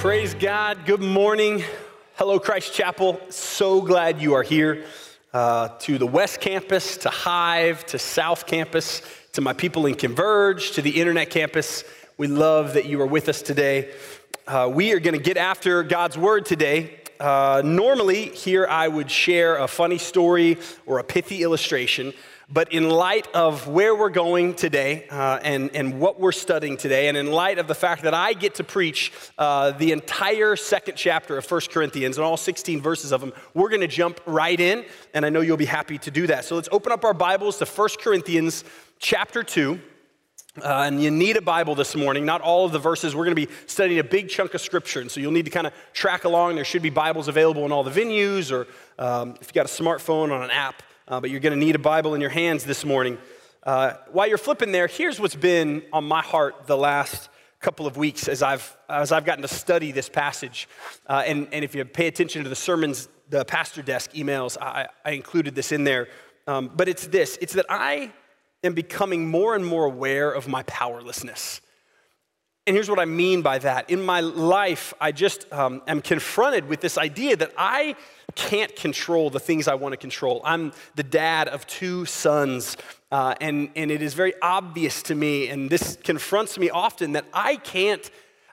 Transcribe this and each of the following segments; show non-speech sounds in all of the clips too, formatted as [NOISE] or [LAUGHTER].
Praise God. Good morning. Hello, Christ Chapel. So glad you are here. Uh, to the West Campus, to Hive, to South Campus, to my people in Converge, to the Internet Campus. We love that you are with us today. Uh, we are going to get after God's Word today. Uh, normally, here I would share a funny story or a pithy illustration. But in light of where we're going today uh, and, and what we're studying today, and in light of the fact that I get to preach uh, the entire second chapter of 1 Corinthians and all 16 verses of them, we're going to jump right in, and I know you'll be happy to do that. So let's open up our Bibles to 1 Corinthians chapter 2. Uh, and you need a Bible this morning, not all of the verses. We're going to be studying a big chunk of scripture, and so you'll need to kind of track along. There should be Bibles available in all the venues, or um, if you got a smartphone on an app, uh, but you're going to need a Bible in your hands this morning. Uh, while you're flipping there, here's what's been on my heart the last couple of weeks as I've, as I've gotten to study this passage. Uh, and, and if you pay attention to the sermons, the pastor desk emails, I, I included this in there. Um, but it's this it's that I am becoming more and more aware of my powerlessness. And here's what I mean by that. In my life, I just um, am confronted with this idea that I can't control the things I want to control. I'm the dad of two sons, uh, and, and it is very obvious to me, and this confronts me often, that I can't,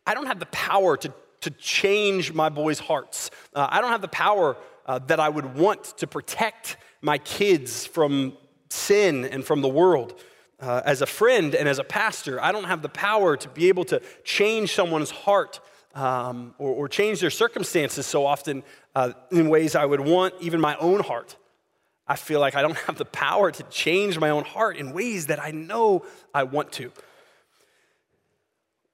I don't have the power to, to change my boys' hearts. Uh, I don't have the power uh, that I would want to protect my kids from sin and from the world. Uh, as a friend and as a pastor, I don't have the power to be able to change someone's heart um, or, or, change their circumstances so often uh, in ways I would want, even my own heart. I feel like I don't [LAUGHS] have the power to change my own heart in ways that I know I want to.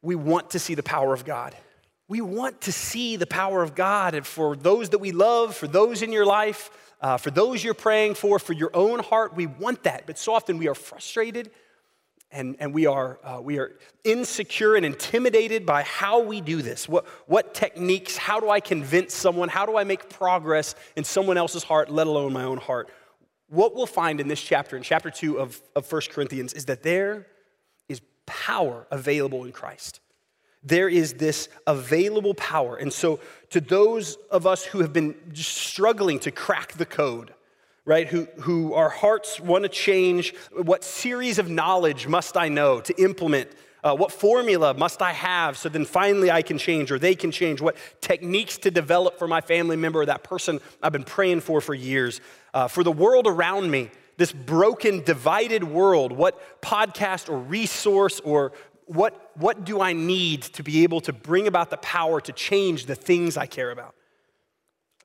We want to see the power of God. We want to see the power of God. And for those that we love, for those in your life, uh, for those you're praying for, for your own heart, we want that. But so often we are frustrated and, and we, are, uh, we are insecure and intimidated by how we do this. What, what techniques, how do I convince someone? How do I make progress in someone else's heart, let alone my own heart? What we'll find in this chapter, in chapter 2 of, of 1 Corinthians, is that there is power available in Christ. There is this available power. And so, to those of us who have been struggling to crack the code, right? Who, who our hearts want to change. What series of knowledge must I know to implement? Uh, what formula must I have so then finally I can change or they can change? What techniques to develop for my family member or that person I've been praying for for years? Uh, for the world around me, this broken, divided world, what podcast or resource or what, what do I need to be able to bring about the power to change the things I care about?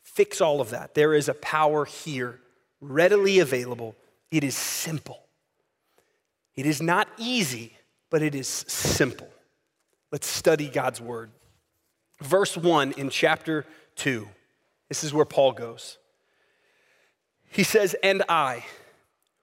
Fix all of that. There is a power here readily available. It is simple. It is not easy, but it is simple. Let's study God's word. Verse 1 in chapter 2. This is where Paul goes. He says, And I,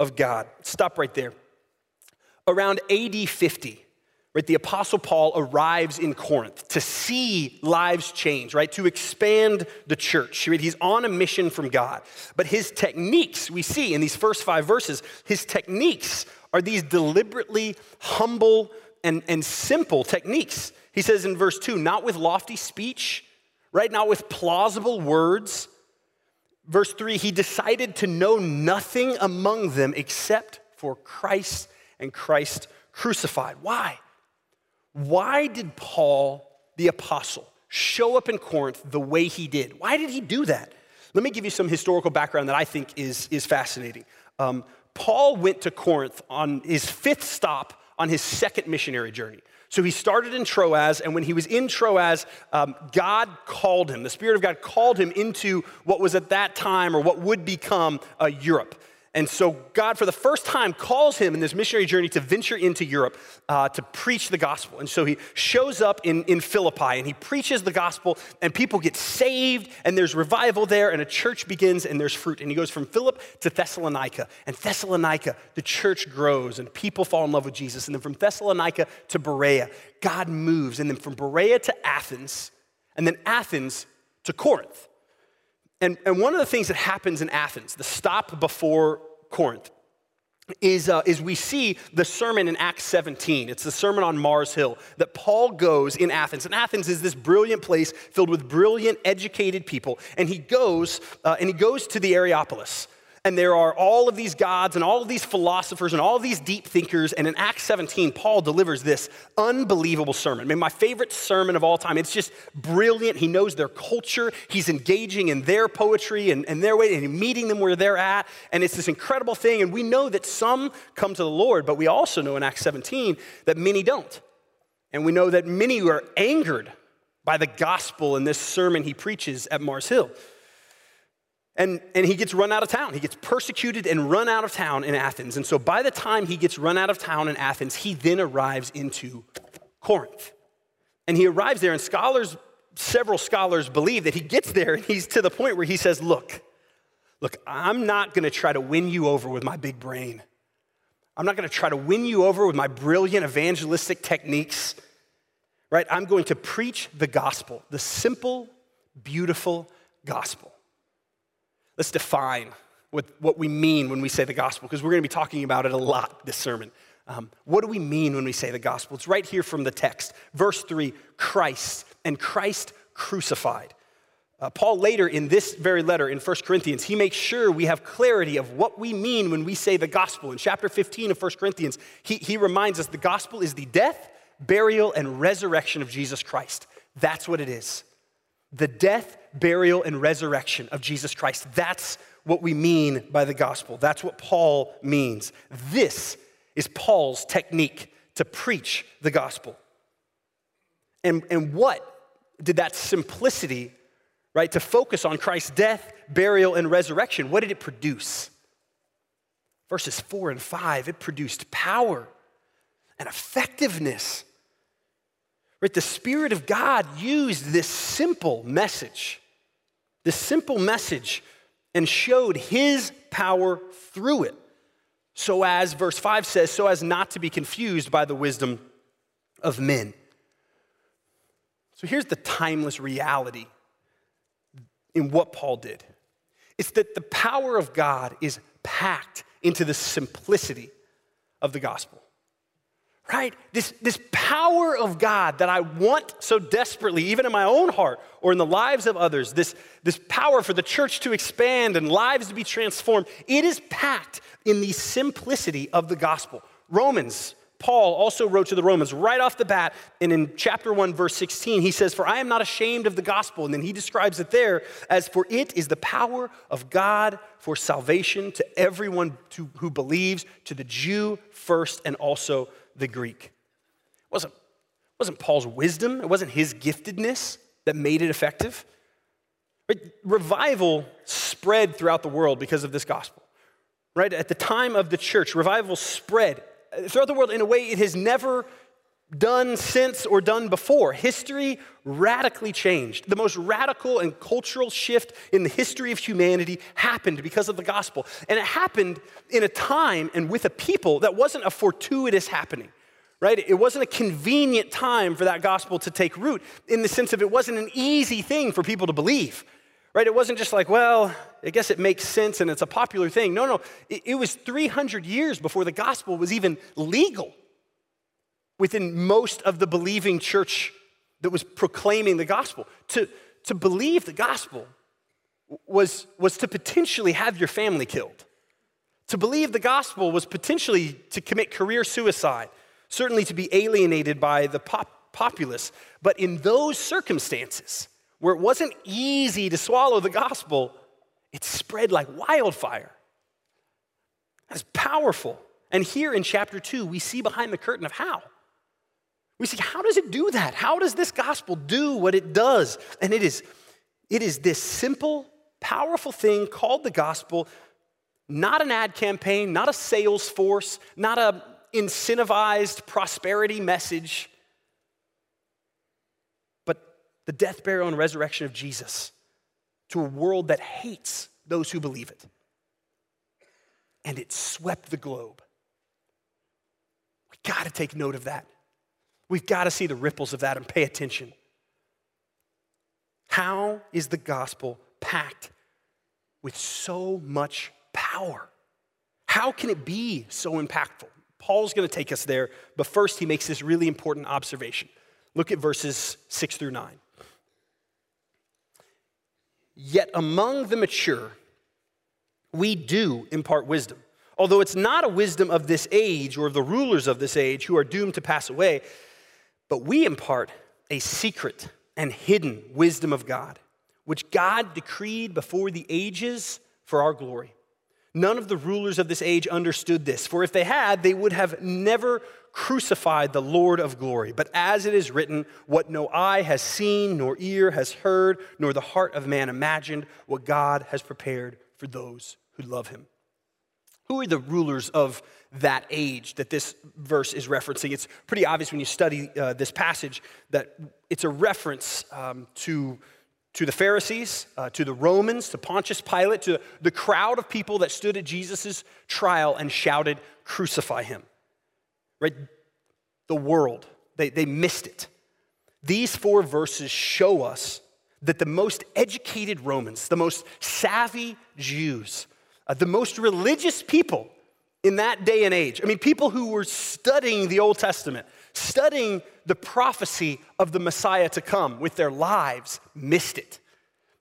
of God. Stop right there. Around AD 50, right, the Apostle Paul arrives in Corinth to see lives change, right, to expand the church. Right? He's on a mission from God. But his techniques, we see in these first five verses, his techniques are these deliberately humble and, and simple techniques. He says in verse 2 not with lofty speech, right, not with plausible words. Verse 3 he decided to know nothing among them except for Christ and Christ crucified. Why? Why did Paul, the apostle, show up in Corinth the way he did? Why did he do that? Let me give you some historical background that I think is, is fascinating. Um, Paul went to Corinth on his fifth stop on his second missionary journey. So he started in Troas, and when he was in Troas, um, God called him. The Spirit of God called him into what was at that time or what would become uh, Europe. And so, God, for the first time, calls him in this missionary journey to venture into Europe uh, to preach the gospel. And so, he shows up in, in Philippi and he preaches the gospel, and people get saved, and there's revival there, and a church begins, and there's fruit. And he goes from Philippi to Thessalonica. And Thessalonica, the church grows, and people fall in love with Jesus. And then from Thessalonica to Berea, God moves. And then from Berea to Athens, and then Athens to Corinth. And, and one of the things that happens in Athens, the stop before Corinth, is, uh, is we see the sermon in Acts 17. It's the sermon on Mars Hill that Paul goes in Athens. And Athens is this brilliant place filled with brilliant, educated people. And he goes, uh, and he goes to the Areopagus and there are all of these gods and all of these philosophers and all these deep thinkers. And in Acts 17, Paul delivers this unbelievable sermon. I mean, my favorite sermon of all time. It's just brilliant. He knows their culture, he's engaging in their poetry and, and their way, and meeting them where they're at. And it's this incredible thing. And we know that some come to the Lord, but we also know in Acts 17 that many don't. And we know that many are angered by the gospel in this sermon he preaches at Mars Hill. And, and he gets run out of town. He gets persecuted and run out of town in Athens. And so by the time he gets run out of town in Athens, he then arrives into Corinth. And he arrives there, and scholars, several scholars believe that he gets there and he's to the point where he says, Look, look, I'm not gonna try to win you over with my big brain. I'm not gonna try to win you over with my brilliant evangelistic techniques, right? I'm going to preach the gospel, the simple, beautiful gospel. Let's define what, what we mean when we say the gospel, because we're going to be talking about it a lot this sermon. Um, what do we mean when we say the gospel? It's right here from the text. Verse 3 Christ and Christ crucified. Uh, Paul later in this very letter in 1 Corinthians, he makes sure we have clarity of what we mean when we say the gospel. In chapter 15 of 1 Corinthians, he, he reminds us the gospel is the death, burial, and resurrection of Jesus Christ. That's what it is the death, burial, and resurrection of Jesus Christ. That's what we mean by the gospel. That's what Paul means. This is Paul's technique to preach the gospel. And, and what did that simplicity, right, to focus on Christ's death, burial, and resurrection, what did it produce? Verses four and five, it produced power and effectiveness Right? The Spirit of God used this simple message, this simple message, and showed His power through it. So, as verse 5 says, so as not to be confused by the wisdom of men. So, here's the timeless reality in what Paul did it's that the power of God is packed into the simplicity of the gospel right? This, this power of God that I want so desperately, even in my own heart or in the lives of others, this, this power for the church to expand and lives to be transformed, it is packed in the simplicity of the gospel. Romans, Paul also wrote to the Romans right off the bat, and in chapter 1, verse 16, he says, For I am not ashamed of the gospel. And then he describes it there as, For it is the power of God for salvation to everyone to, who believes, to the Jew first and also the Greek. It wasn't, it wasn't Paul's wisdom, it wasn't his giftedness that made it effective. But revival spread throughout the world because of this gospel. Right? At the time of the church, revival spread throughout the world in a way it has never done since or done before. History radically changed. The most radical and cultural shift in the history of humanity happened because of the gospel. And it happened in a time and with a people that wasn't a fortuitous happening. Right? It wasn't a convenient time for that gospel to take root in the sense of it wasn't an easy thing for people to believe. Right? It wasn't just like, well, I guess it makes sense and it's a popular thing. No, no. It, it was 300 years before the gospel was even legal within most of the believing church that was proclaiming the gospel. To, to believe the gospel was, was to potentially have your family killed. To believe the gospel was potentially to commit career suicide, certainly to be alienated by the pop- populace. But in those circumstances, where it wasn't easy to swallow the gospel, it spread like wildfire. That's powerful. And here in chapter 2, we see behind the curtain of how. We see, how does it do that? How does this gospel do what it does? And it is, it is this simple, powerful thing called the gospel, not an ad campaign, not a sales force, not a incentivized prosperity message, but the death, burial, and resurrection of Jesus to a world that hates those who believe it. And it swept the globe. We got to take note of that. We've got to see the ripples of that and pay attention. How is the gospel packed with so much power? How can it be so impactful? Paul's going to take us there, but first he makes this really important observation. Look at verses 6 through 9. Yet among the mature, we do impart wisdom. Although it's not a wisdom of this age or of the rulers of this age who are doomed to pass away, but we impart a secret and hidden wisdom of God, which God decreed before the ages for our glory. None of the rulers of this age understood this, for if they had, they would have never crucified the Lord of glory. But as it is written, what no eye has seen, nor ear has heard, nor the heart of man imagined, what God has prepared for those who love him. Who are the rulers of that age that this verse is referencing? It's pretty obvious when you study uh, this passage that it's a reference um, to to the Pharisees, uh, to the Romans, to Pontius Pilate, to the crowd of people that stood at Jesus' trial and shouted, Crucify him. Right? The world, they, they missed it. These four verses show us that the most educated Romans, the most savvy Jews, uh, the most religious people in that day and age, I mean, people who were studying the Old Testament, studying the prophecy of the Messiah to come with their lives, missed it.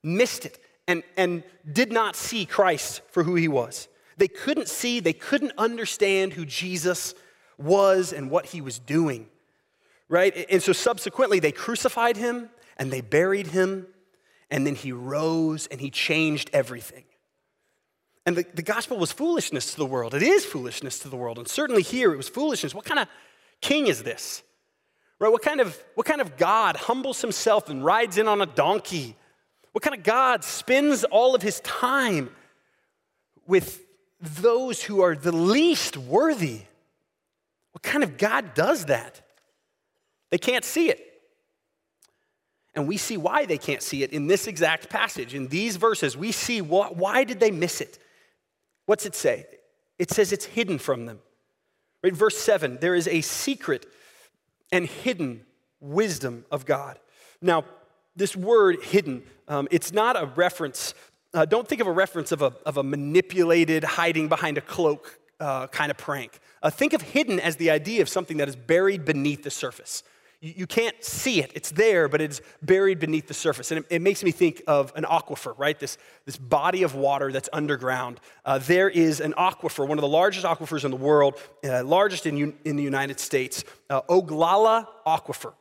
Missed it and, and did not see Christ for who he was. They couldn't see, they couldn't understand who Jesus was and what he was doing, right? And so subsequently, they crucified him and they buried him, and then he rose and he changed everything. And the, the gospel was foolishness to the world. It is foolishness to the world. And certainly here it was foolishness. What kind of king is this? Right? What kind of, what kind of God humbles himself and rides in on a donkey? What kind of God spends all of his time with those who are the least worthy? What kind of God does that? They can't see it. And we see why they can't see it in this exact passage. In these verses, we see why, why did they miss it? What's it say? It says it's hidden from them. Right? Verse 7 there is a secret and hidden wisdom of God. Now, this word hidden, um, it's not a reference, uh, don't think of a reference of a, of a manipulated, hiding behind a cloak uh, kind of prank. Uh, think of hidden as the idea of something that is buried beneath the surface. You, can't see it, it's there, but it's buried beneath the surface. And it, it, makes me think of an aquifer, right? This, this body of water that's underground. Uh, there is an aquifer, one of the largest aquifers in the world, uh, largest in, in the United States, uh, Ogallala Aquifer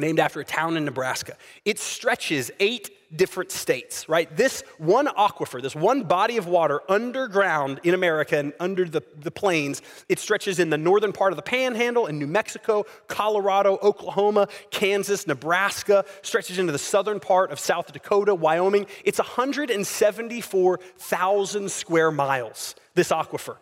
named after a town in Nebraska. It stretches eight different states, right? This one aquifer, this one body of water underground in America and under the, the plains, it stretches in the northern part of the panhandle in New Mexico, Colorado, Oklahoma, Kansas, Nebraska, stretches into the southern part of South Dakota, Wyoming. It's 174,000 square miles, this aquifer.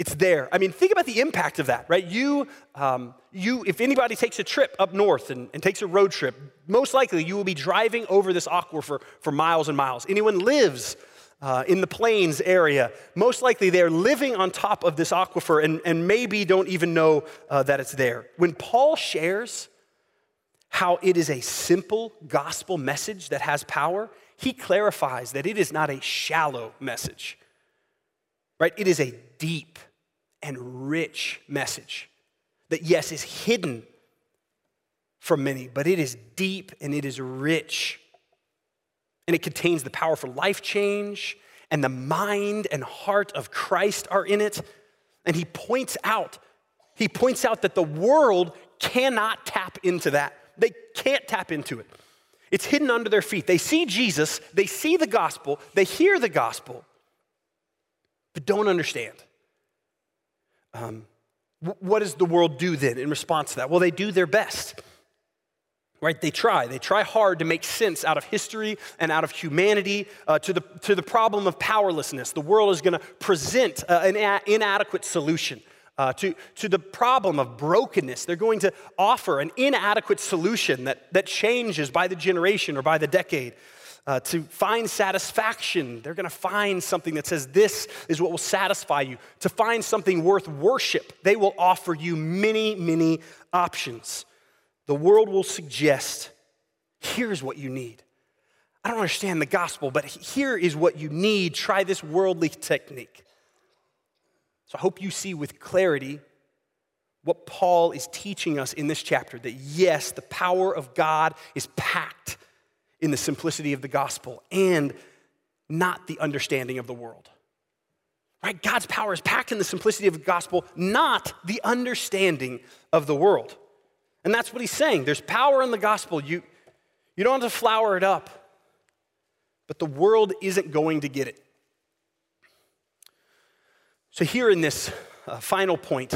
It's there. I mean, think about the impact of that, right? You, um, you if anybody takes a trip up north and, and, takes a road trip, most likely you will be driving over this aquifer for miles and miles. Anyone lives uh, in the plains area, most likely they're living on top of this aquifer and, and maybe don't even know uh, that it's there. When Paul shares how it is a simple gospel message that has power, he clarifies that it is not a shallow message, right? It is a deep and rich message that, yes, is hidden from many, but it is deep and it is rich. And it contains the power for life change, and the mind and heart of Christ are in it. And he points out, he points out that the world cannot tap into that. They can't tap into it. It's hidden under their feet. They see Jesus, they see the gospel, they hear the gospel, but don't understand. Um, what does the world do then in response to that? Well, they do their best. right? They try. They try hard to make sense out of history and out of humanity uh, to, the, to the problem of powerlessness. The world is going to present uh, an a- inadequate solution. Uh, to, to the problem of brokenness, they're going to offer an inadequate solution that, that changes by the generation or by the decade. Uh, to find satisfaction, they're going to find something that says, This is what will satisfy you. To find something worth worship, they will offer you many, many options the world will suggest here's what you need. I don't understand the gospel, but here is what you need. Try this worldly technique. So I hope you see with clarity what Paul is teaching us in this chapter that yes, the power of God is packed in the simplicity of the gospel and not the understanding of the world. Right? God's power is packed in the simplicity of the gospel, not the understanding of the world. And that's what he's saying. There's power in the gospel. You, you don't have to flower it up, but the world isn't going to get it. So, here in this uh, final point,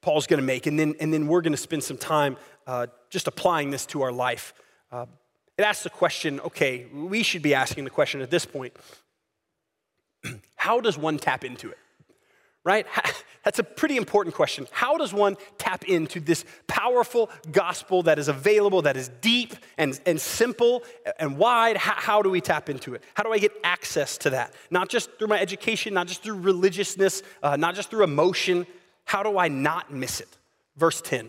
Paul's going to make, and then, and then we're going to spend some time uh, just applying this to our life. Uh, it asks the question okay, we should be asking the question at this point [CLEARS THROAT] how does one tap into it? Right? [LAUGHS] That's a pretty important question. How does one tap into this powerful gospel that is available, that is deep and, and simple and wide? How, how do we tap into it? How do I get access to that? Not just through my education, not just through religiousness, uh, not just through emotion. How do I not miss it? Verse 10.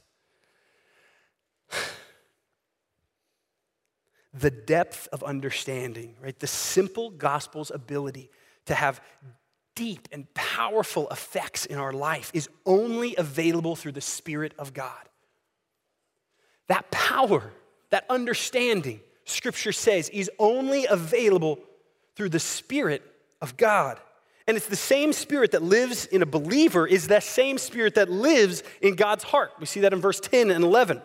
The depth of understanding, right? The simple gospel's ability to have deep and powerful effects in our life is only available through the Spirit of God. That power, that understanding, Scripture says, is only available through the Spirit of God. And it's the same spirit that lives in a believer, is that same spirit that lives in God's heart. We see that in verse 10 and 11.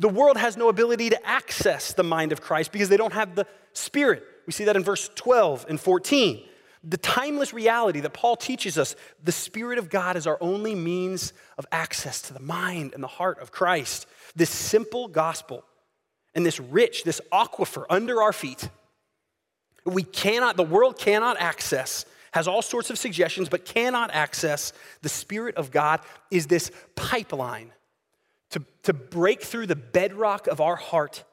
The world has no ability to access the mind of Christ because they don't have the spirit. We see that in verse 12 and 14 the timeless reality that Paul teaches us the Spirit of God is our only means of access to the mind and the heart of Christ. This simple gospel and this rich, this aquifer under our feet, we cannot, the world cannot access, has all sorts of suggestions, but cannot access. The Spirit of God is this pipeline to, to break through the bedrock of our heart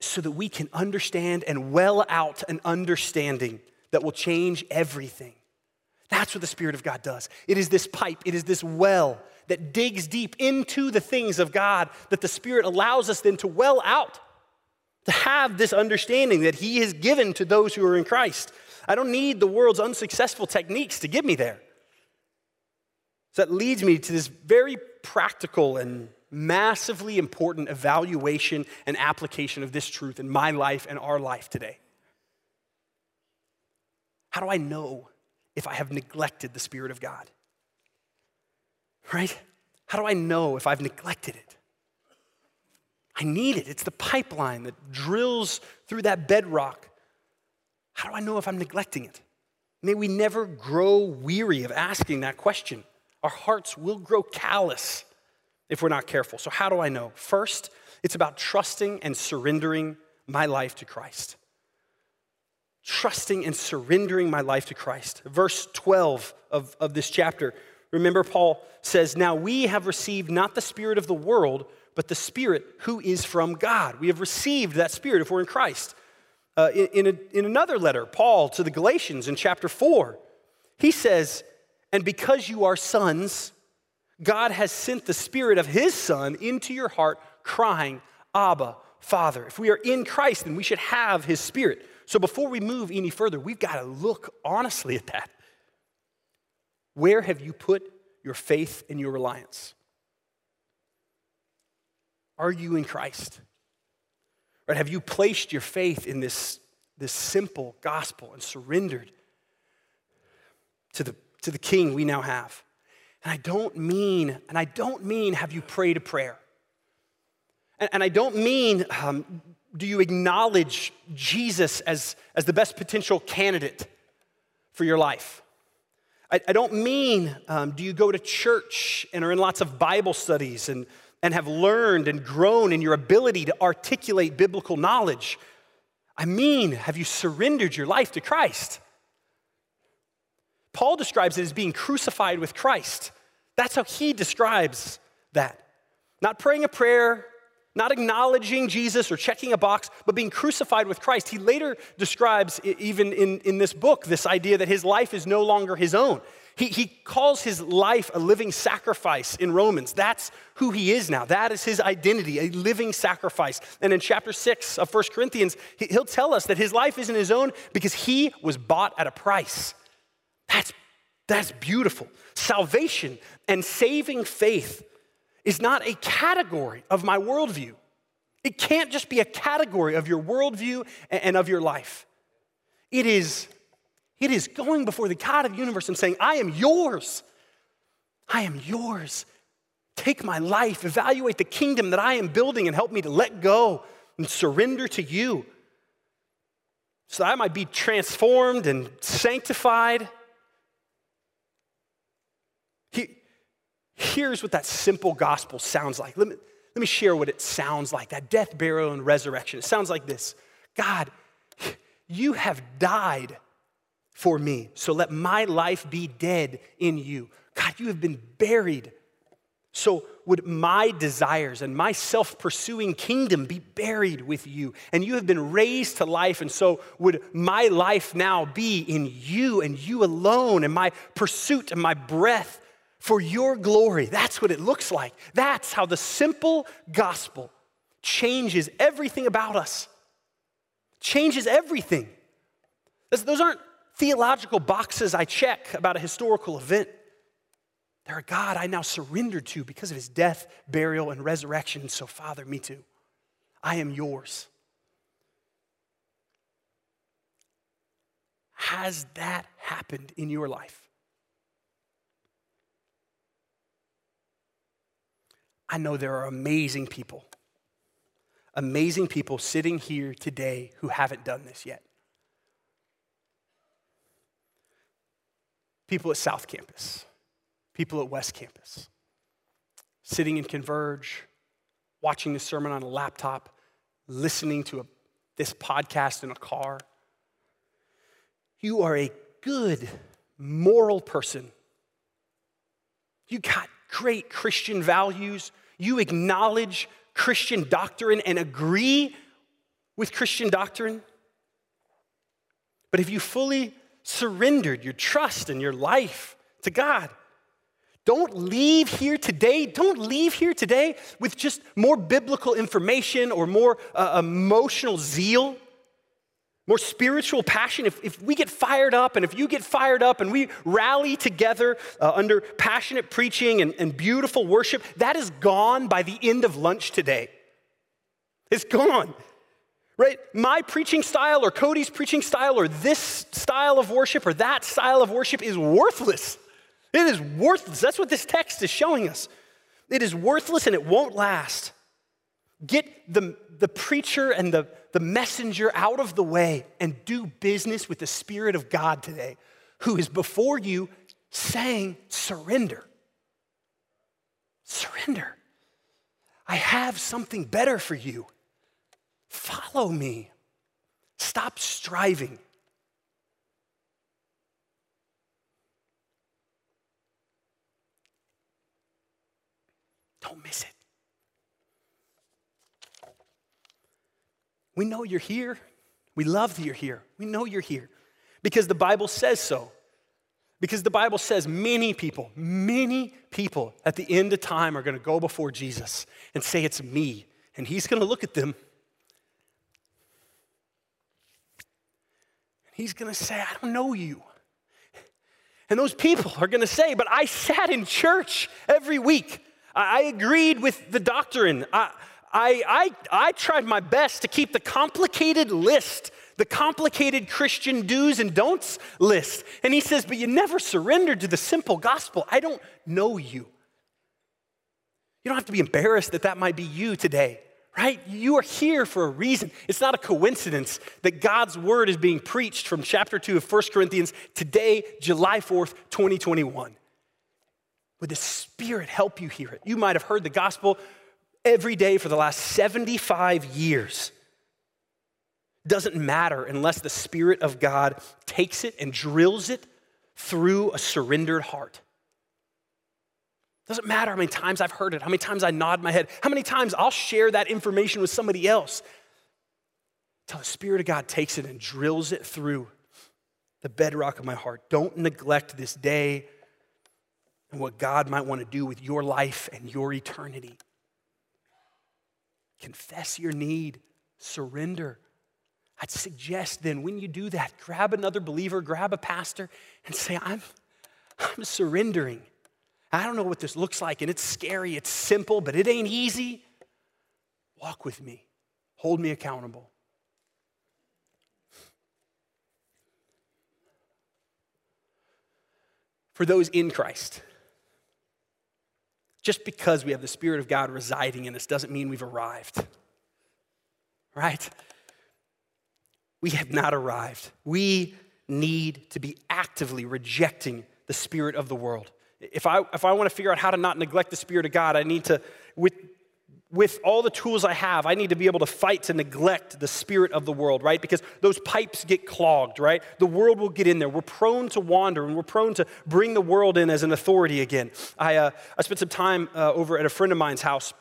so that we can understand and well out an understanding that will change everything. That's what the Spirit of God does. It is this pipe, it is this well that digs deep into the things of God that the Spirit allows us then to well out, to have this understanding that He has given to those who are in Christ. I don't need the world's unsuccessful techniques to get me there. So that leads me to this very practical and massively important evaluation and application of this truth in my life and our life today. How do I know if I have neglected the Spirit of God? Right? How do I know if I've neglected it? I need it. It's the pipeline that drills through that bedrock. How do I know if I'm neglecting it? May we never grow weary of asking that question. Our hearts will grow callous if we're not careful. So, how do I know? First, it's about trusting and surrendering my life to Christ trusting and surrendering my life to Christ. Verse 12 of, of this chapter Remember, Paul says, Now we have received not the Spirit of the world, but the Spirit who is from God. We have received that Spirit if we're in Christ. Uh, in, in, a, in another letter, Paul to the Galatians in chapter 4, he says, And because you are sons, God has sent the Spirit of His Son into your heart, crying, Abba, Father. If we are in Christ, then we should have His Spirit. So before we move any further, we've got to look honestly at that. Where have you put your faith and your reliance? Are you in Christ? Right? Have you placed your faith in this, this simple gospel and surrendered to the, to the King we now have? And I don't mean, and I don't mean have you prayed a prayer. And, and I don't mean um, do you acknowledge Jesus as, as the best potential candidate for your life. I, I don't mean um, do you go to church and are in lots of Bible studies and, and have learned and grown in your ability to articulate biblical knowledge. I mean, have you surrendered your life to Christ? Paul describes it as being crucified with Christ. That's how he describes that. Not praying a prayer, not acknowledging Jesus or checking a box, but being crucified with Christ. He later describes, even in, in this book, this idea that his life is no longer his own. He, he calls his life a living sacrifice in Romans. That's who he is now. That is his identity, a living sacrifice. And in chapter 6 of 1 Corinthians, he'll tell us that his life isn't his own because he was bought at a price. That's, that's beautiful. Salvation and saving faith is not a category of my worldview. It can't just be a category of your worldview and of your life. It is, it is going before the God of the universe and saying, I am yours. I am yours. Take my life, evaluate the kingdom that I am building, and help me to let go and surrender to you so that I might be transformed and sanctified Here's what that simple gospel sounds like. Let me, let me share what it sounds like that death, burial, and resurrection. It sounds like this God, you have died for me, so let my life be dead in you. God, you have been buried. So would my desires and my self pursuing kingdom be buried with you? And you have been raised to life, and so would my life now be in you and you alone, and my pursuit and my breath for your glory. That's what it looks like. That's how the simple gospel changes everything about us. Changes everything. Those aren't theological boxes I check about a historical event. They're a God I now surrender to because of his death, burial, and resurrection. So, Father, me too. I am yours. Has that happened in your life? I know there are amazing people, amazing people sitting here today who haven't done this yet. People at South Campus, people at West Campus, sitting in Converge, watching the sermon on a laptop, listening to a, this podcast in a car. You are a good, moral person. You got great Christian values, you acknowledge Christian doctrine and agree with Christian doctrine. But if you fully surrendered your trust and your life to God, don't leave here today, don't leave here today with just more biblical information or more uh, emotional zeal more spiritual passion, if, if we get fired up and if you get fired up and we rally together uh, under passionate preaching and, and beautiful worship, that is gone by the end of lunch today. It's gone. Right? My preaching style or Cody's preaching style or this style of worship or that style of worship is worthless. It is worthless. That's what this text is showing us. It is worthless and it won't last. Get the, the preacher and the, the messenger out of the way and do business with the Spirit of God today, who is before you saying, Surrender. Surrender. I have something better for you. Follow me. Stop striving. Don't miss it. We know you're here. We love that you're here. We know you're here because the Bible says so. Because the Bible says many people, many people at the end of time are going to go before Jesus and say, It's me. And he's going to look at them. And he's going to say, I don't know you. And those people are going to say, But I sat in church every week. I agreed with the doctrine. I, I, I, I tried my best to keep the complicated list the complicated Christian do's and don'ts list. And he says, But you never surrendered to the simple gospel. I don't know you. You don't have to be embarrassed that that might be you today, right? You are here for a reason. It's not a coincidence that God's word is being preached from chapter 2 of 1 Corinthians today, July 4th, 2021. Would the Spirit help you hear it? You might have heard the gospel every day for the last 75 years doesn't matter unless the Spirit of God takes it and drills it through a surrendered heart. Doesn't matter how many times I've heard it, how many times I nod my head, how many times I'll share that information with somebody else. Until the Spirit of God takes it and drills it through the bedrock of my heart. Don't neglect this day and what God might want to do with your life and your eternity. Confess your need, surrender. I'd suggest then when you do that, grab another believer, grab a pastor, and say, I'm, I'm surrendering. I don't know what this looks like, and it's scary, it's simple, but it ain't easy. Walk with me, hold me accountable. For those in Christ, just because we have the Spirit of God residing in us doesn't mean we've arrived, right? We have not arrived. We need to be actively rejecting the spirit of the world. If I, if I want to figure out how to not neglect the spirit of God, I need to, with, with all the tools I have, I need to be able to fight to neglect the spirit of the world, right? Because those pipes get clogged, right? The world will get in there. We're prone to wander and we're prone to bring the world in as an authority again. I, uh, I spent some time uh, over at a friend of mine's house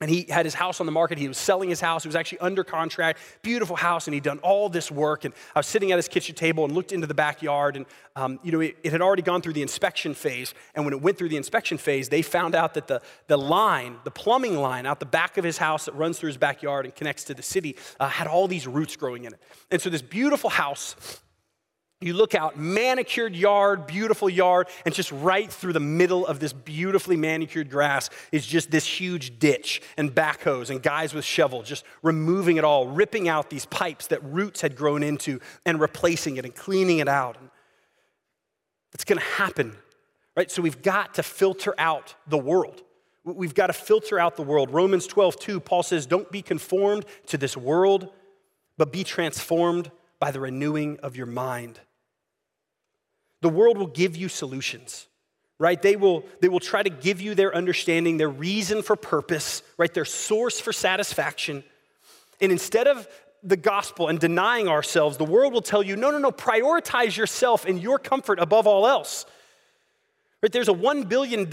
and he had his house on the market. He was selling his house. He was actually under contract. Beautiful house, and he'd done all this work. And I was sitting at his kitchen table and looked into the backyard. And um, you know, it, it, had already gone through the inspection phase. And when it went through the inspection phase, they found out that the, the line, the plumbing line out the back of his house that runs through his backyard and connects to the city, uh, had all these roots growing in it. And so this beautiful house you look out, manicured yard, beautiful yard, and just right through the middle of this beautifully manicured grass is just this huge ditch and backhoes and guys with shovels just removing it all, ripping out these pipes that roots had grown into and replacing it and cleaning it out. It's gonna happen, right? So we've got to filter out the world. We've got to filter out the world. Romans 12, 2, Paul says, Don't be conformed to this world, but be transformed by the renewing of your mind the world will give you solutions, right? They will, they will try to give you their understanding, their reason for purpose, right? Their source for satisfaction. And instead of the gospel and denying ourselves, the world will tell you, no, no, no, prioritize yourself and your comfort above all else. Right? There's a $1 billion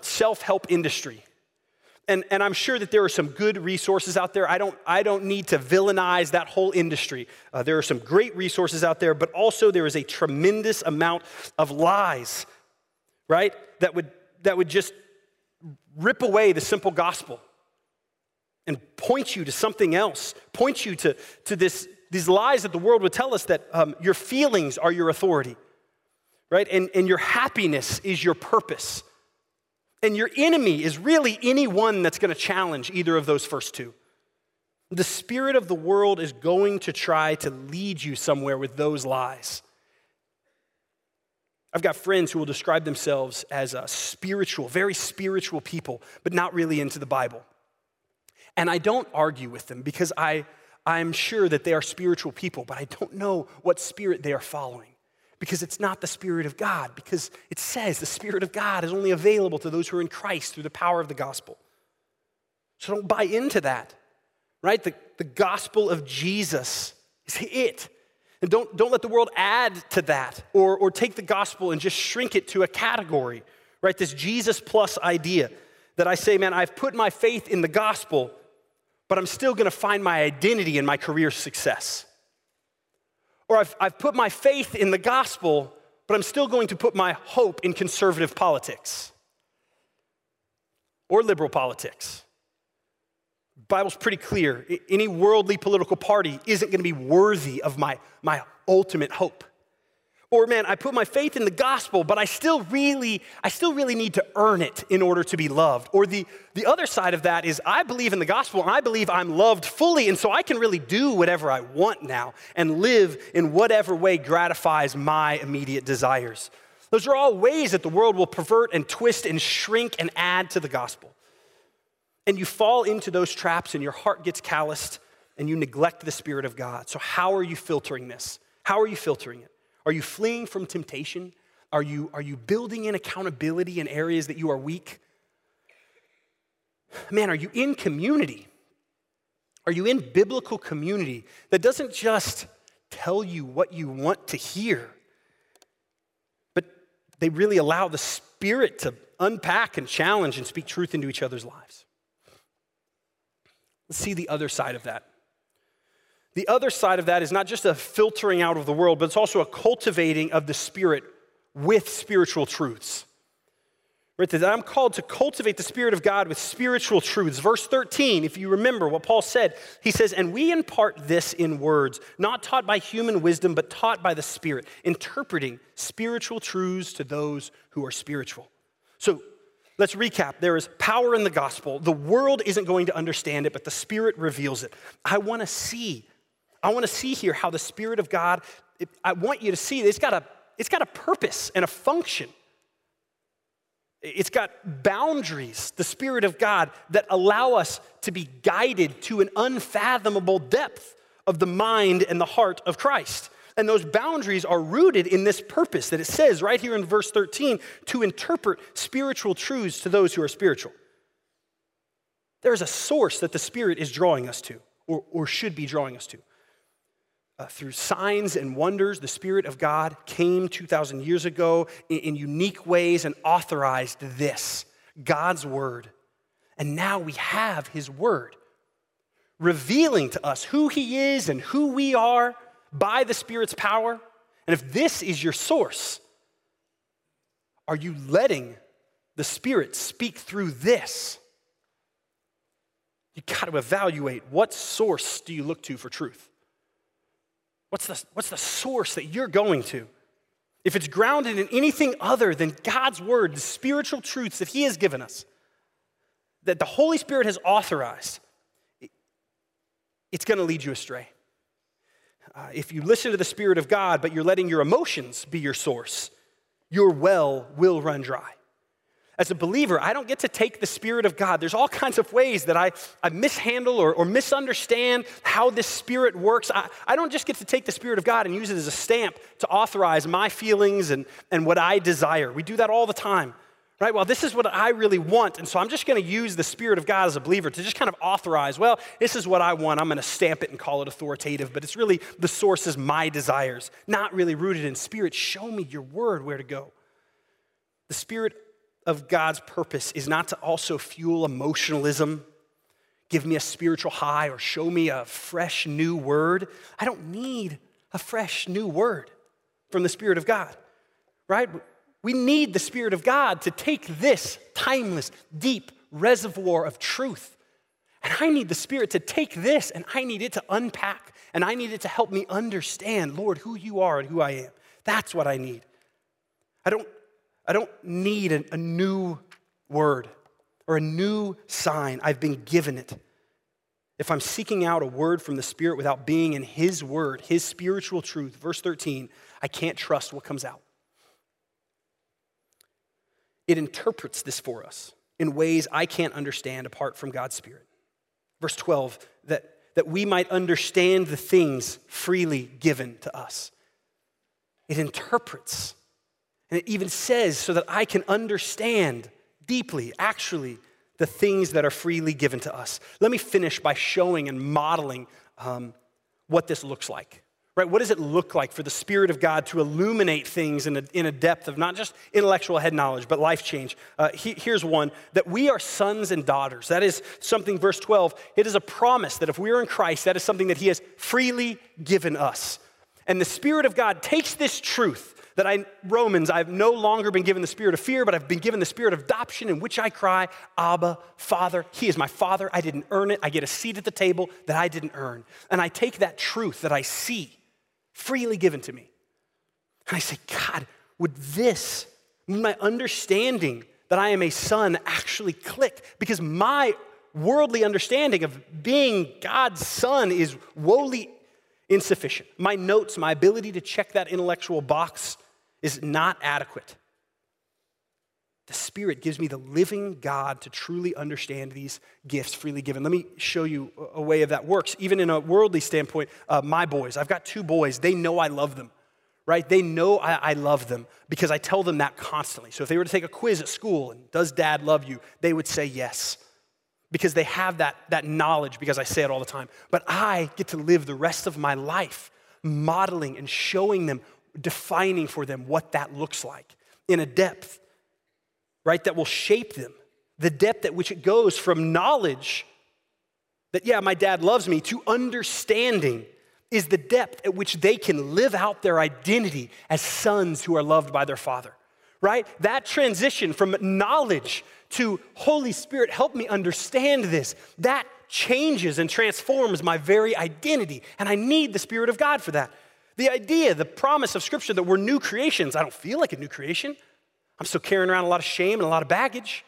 self help industry and, and I'm sure that there are some good resources out there. I don't, I don't need to villainize that whole industry. Uh, there are some great resources out there, but also there is a tremendous amount of lies, right? That would, that would just rip away the simple gospel and point you to something else, point you to, to this, these lies that the world would tell us that um, your feelings are your authority, right? And, and your happiness is your purpose. And your enemy is really anyone that's going to challenge either of those first two. The spirit of the world is going to try to lead you somewhere with those lies. I've got friends who will describe themselves as a spiritual, very spiritual people, but not really into the Bible. And I don't argue with them because I, I'm sure that they are spiritual people, but I don't know what spirit they are following because it's not the Spirit of God, because it says the Spirit of God is only available to those who are in Christ through the power of the gospel. So don't buy into that, right? The, the gospel of Jesus is it. And don't, don't let the world add to that or, or take the gospel and just shrink it to a category, right? This Jesus plus idea. That I say, man, I've put my faith in the gospel, but I'm still gonna find my identity in my career success. Or I've, I've put my faith in the gospel, but I'm still going to put my hope in conservative politics or liberal politics. Bible's pretty clear. Any worldly political party isn't going to be worthy of my, my ultimate hope. Or man, I put my faith in the gospel, but I still really, I still really need to earn it in order to be loved. Or the, the other side of that is I believe in the gospel and I believe I'm loved fully, and so I can really do whatever I want now and live in whatever way gratifies my immediate desires. Those are all ways that the world will pervert and twist and shrink and add to the gospel. And you fall into those traps and your heart gets calloused and you neglect the Spirit of God. So, how are you filtering this? How are you filtering it? Are you fleeing from temptation? Are you, are you building in accountability in areas that you are weak? Man, are you in community? Are you in biblical community that doesn't just tell you what you want to hear, but they really allow the Spirit to unpack and challenge and speak truth into each other's lives? Let's see the other side of that. The other side of that is not just a filtering out of the world, but it's also a cultivating of the Spirit with spiritual truths. Right, that I'm called to cultivate the Spirit of God with spiritual truths. Verse 13, if you remember what Paul said, he says, And we impart this in words, not taught by human wisdom, but taught by the Spirit, interpreting spiritual truths to those who are spiritual. So let's recap. There is power in the gospel. The world isn't going to understand it, but the Spirit reveals it. I want to see I want to see here how the Spirit of God, I want you to see it's got a, it's got a purpose and a function. It's got boundaries, the Spirit of God, that allow us to be guided to an unfathomable depth of the mind and the heart of Christ. And those boundaries are rooted in this purpose that it says right here in verse 13 to interpret spiritual truths to those who are spiritual. There is a source that the Spirit is drawing us to, or, or should be drawing us to uh, through signs and wonders, the Spirit of God came 2,000 years ago in, in unique ways and authorized this God's Word. And now we have His Word revealing to us who He is and who we are by the Spirit's power. And if this is your source, are you letting the Spirit speak through this? You got to evaluate what source do you look to for truth? What's the, what's the source that you're going to? If it's grounded in anything other than God's word, the spiritual truths that He has given us, that the Holy Spirit has authorized, it's going to lead you astray. Uh, if you listen to the Spirit of God, but you're letting your emotions be your source, your well will run dry. As a believer, I don't get to take the Spirit of God. There's all kinds of ways that I, I mishandle or, or misunderstand how this Spirit works. I, I don't just get to take the Spirit of God and use it as a stamp to authorize my feelings and, and what I desire. We do that all the time, right? Well, this is what I really want. And so I'm just going to use the Spirit of God as a believer to just kind of authorize, well, this is what I want. I'm going to stamp it and call it authoritative, but it's really the source is my desires, not really rooted in Spirit. Show me your word where to go. The Spirit of God's purpose is not to also fuel emotionalism, give me a spiritual high, or show me a fresh new word. I don't need a fresh new word from the Spirit of God, right? We need the Spirit of God to take this timeless, deep reservoir of truth. And I need the Spirit to take this and I need it to unpack and I need it to help me understand, Lord, who you are and who I am. That's what I need. I don't I don't need a, a new word or a new sign. I've been given it. If I'm seeking out a word from the Spirit without being in His word, His spiritual truth, verse 13, I can't trust what comes out. It interprets this for us in ways I can't understand apart from God's Spirit. Verse 12, that, that we might understand the things freely given to us. It interprets and it even says, so that I can understand deeply, actually, the things that are freely given to us. Let me finish by showing and modeling um, what this looks like. right? What does it look like for the Spirit of God to illuminate things in a, in a depth of not just intellectual head knowledge, but life change? Uh, he, here's one that we are sons and daughters. That is something, verse 12, it is a promise that if we are in Christ, that is something that He has freely given us. And the Spirit of God takes this truth that I, Romans, I've no longer been given the spirit of fear, but I've been given the spirit of adoption in which I cry, Abba, Father. He is my Father. I didn't earn it. I get a seat at the table that I didn't earn. And I take that truth that I see freely given to me. And I say, God, would this, my understanding that I am a son, actually click? Because my worldly understanding of being God's son is woefully insufficient. My notes, my ability to check that intellectual box is not adequate. The Spirit gives me the living God to truly understand these gifts freely given. Let me show you a way of that works. Even in a worldly standpoint, uh, my boys, I've got two boys, they know I love them, right? They know I, I love them because I tell them that constantly. So if they were to take a quiz at school and does dad love you, they would say yes because they have that, that knowledge because I say it all the time. But I get to live the rest of my life modeling and showing them, defining for them what that looks like in a depth right, that will shape them. The depth at which it goes from knowledge that, yeah, my dad loves me, to understanding is the depth at which they can live out their identity as sons who are loved by their father, right? That transition from knowledge to Holy Spirit, help me understand this, that changes and transforms my very identity. And I need the Spirit of God for that. The idea, the promise of Scripture that we're new creations, I don't feel like a new creation. I'm still carrying around a lot of shame and a lot of baggage.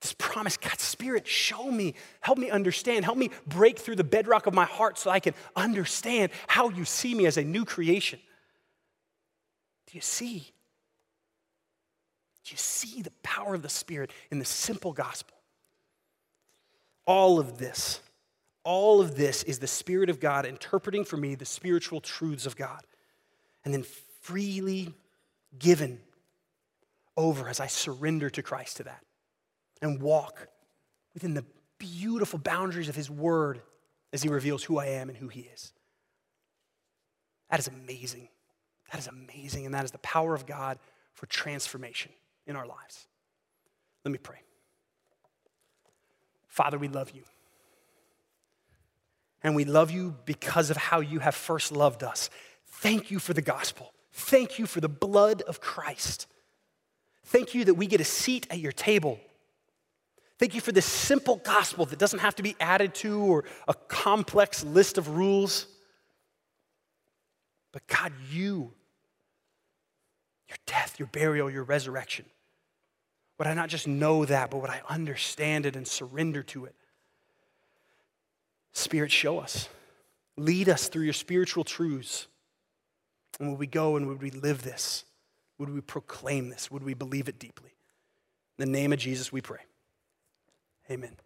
This promise, God's Spirit, show me, help me understand, help me break through the bedrock of my heart so I can understand how you see me as a new creation. Do you see? Do you see the power of the Spirit in the simple gospel? All of this, all of this is the Spirit of God interpreting for me the spiritual truths of God and then freely given over as I surrender to Christ to that and walk within the beautiful boundaries of His Word as He reveals who I am and who He is. That is amazing. That is amazing. And that is the power of God for transformation in our lives. Let me pray. Father, we love you. And we love you because of how you have first loved us. Thank you for the gospel. Thank you for the blood of Christ. Thank you that we get a seat at your table. Thank you for this simple gospel that doesn't have to be added to or a complex list of rules. But God, you, your death, your burial, your resurrection, would I not just know that, but would I understand it and surrender to it? Spirit, show us. Lead us through your spiritual truths. And would we go and would we live this? Would we proclaim this? Would we believe it deeply? In the name of Jesus, we pray. Amen.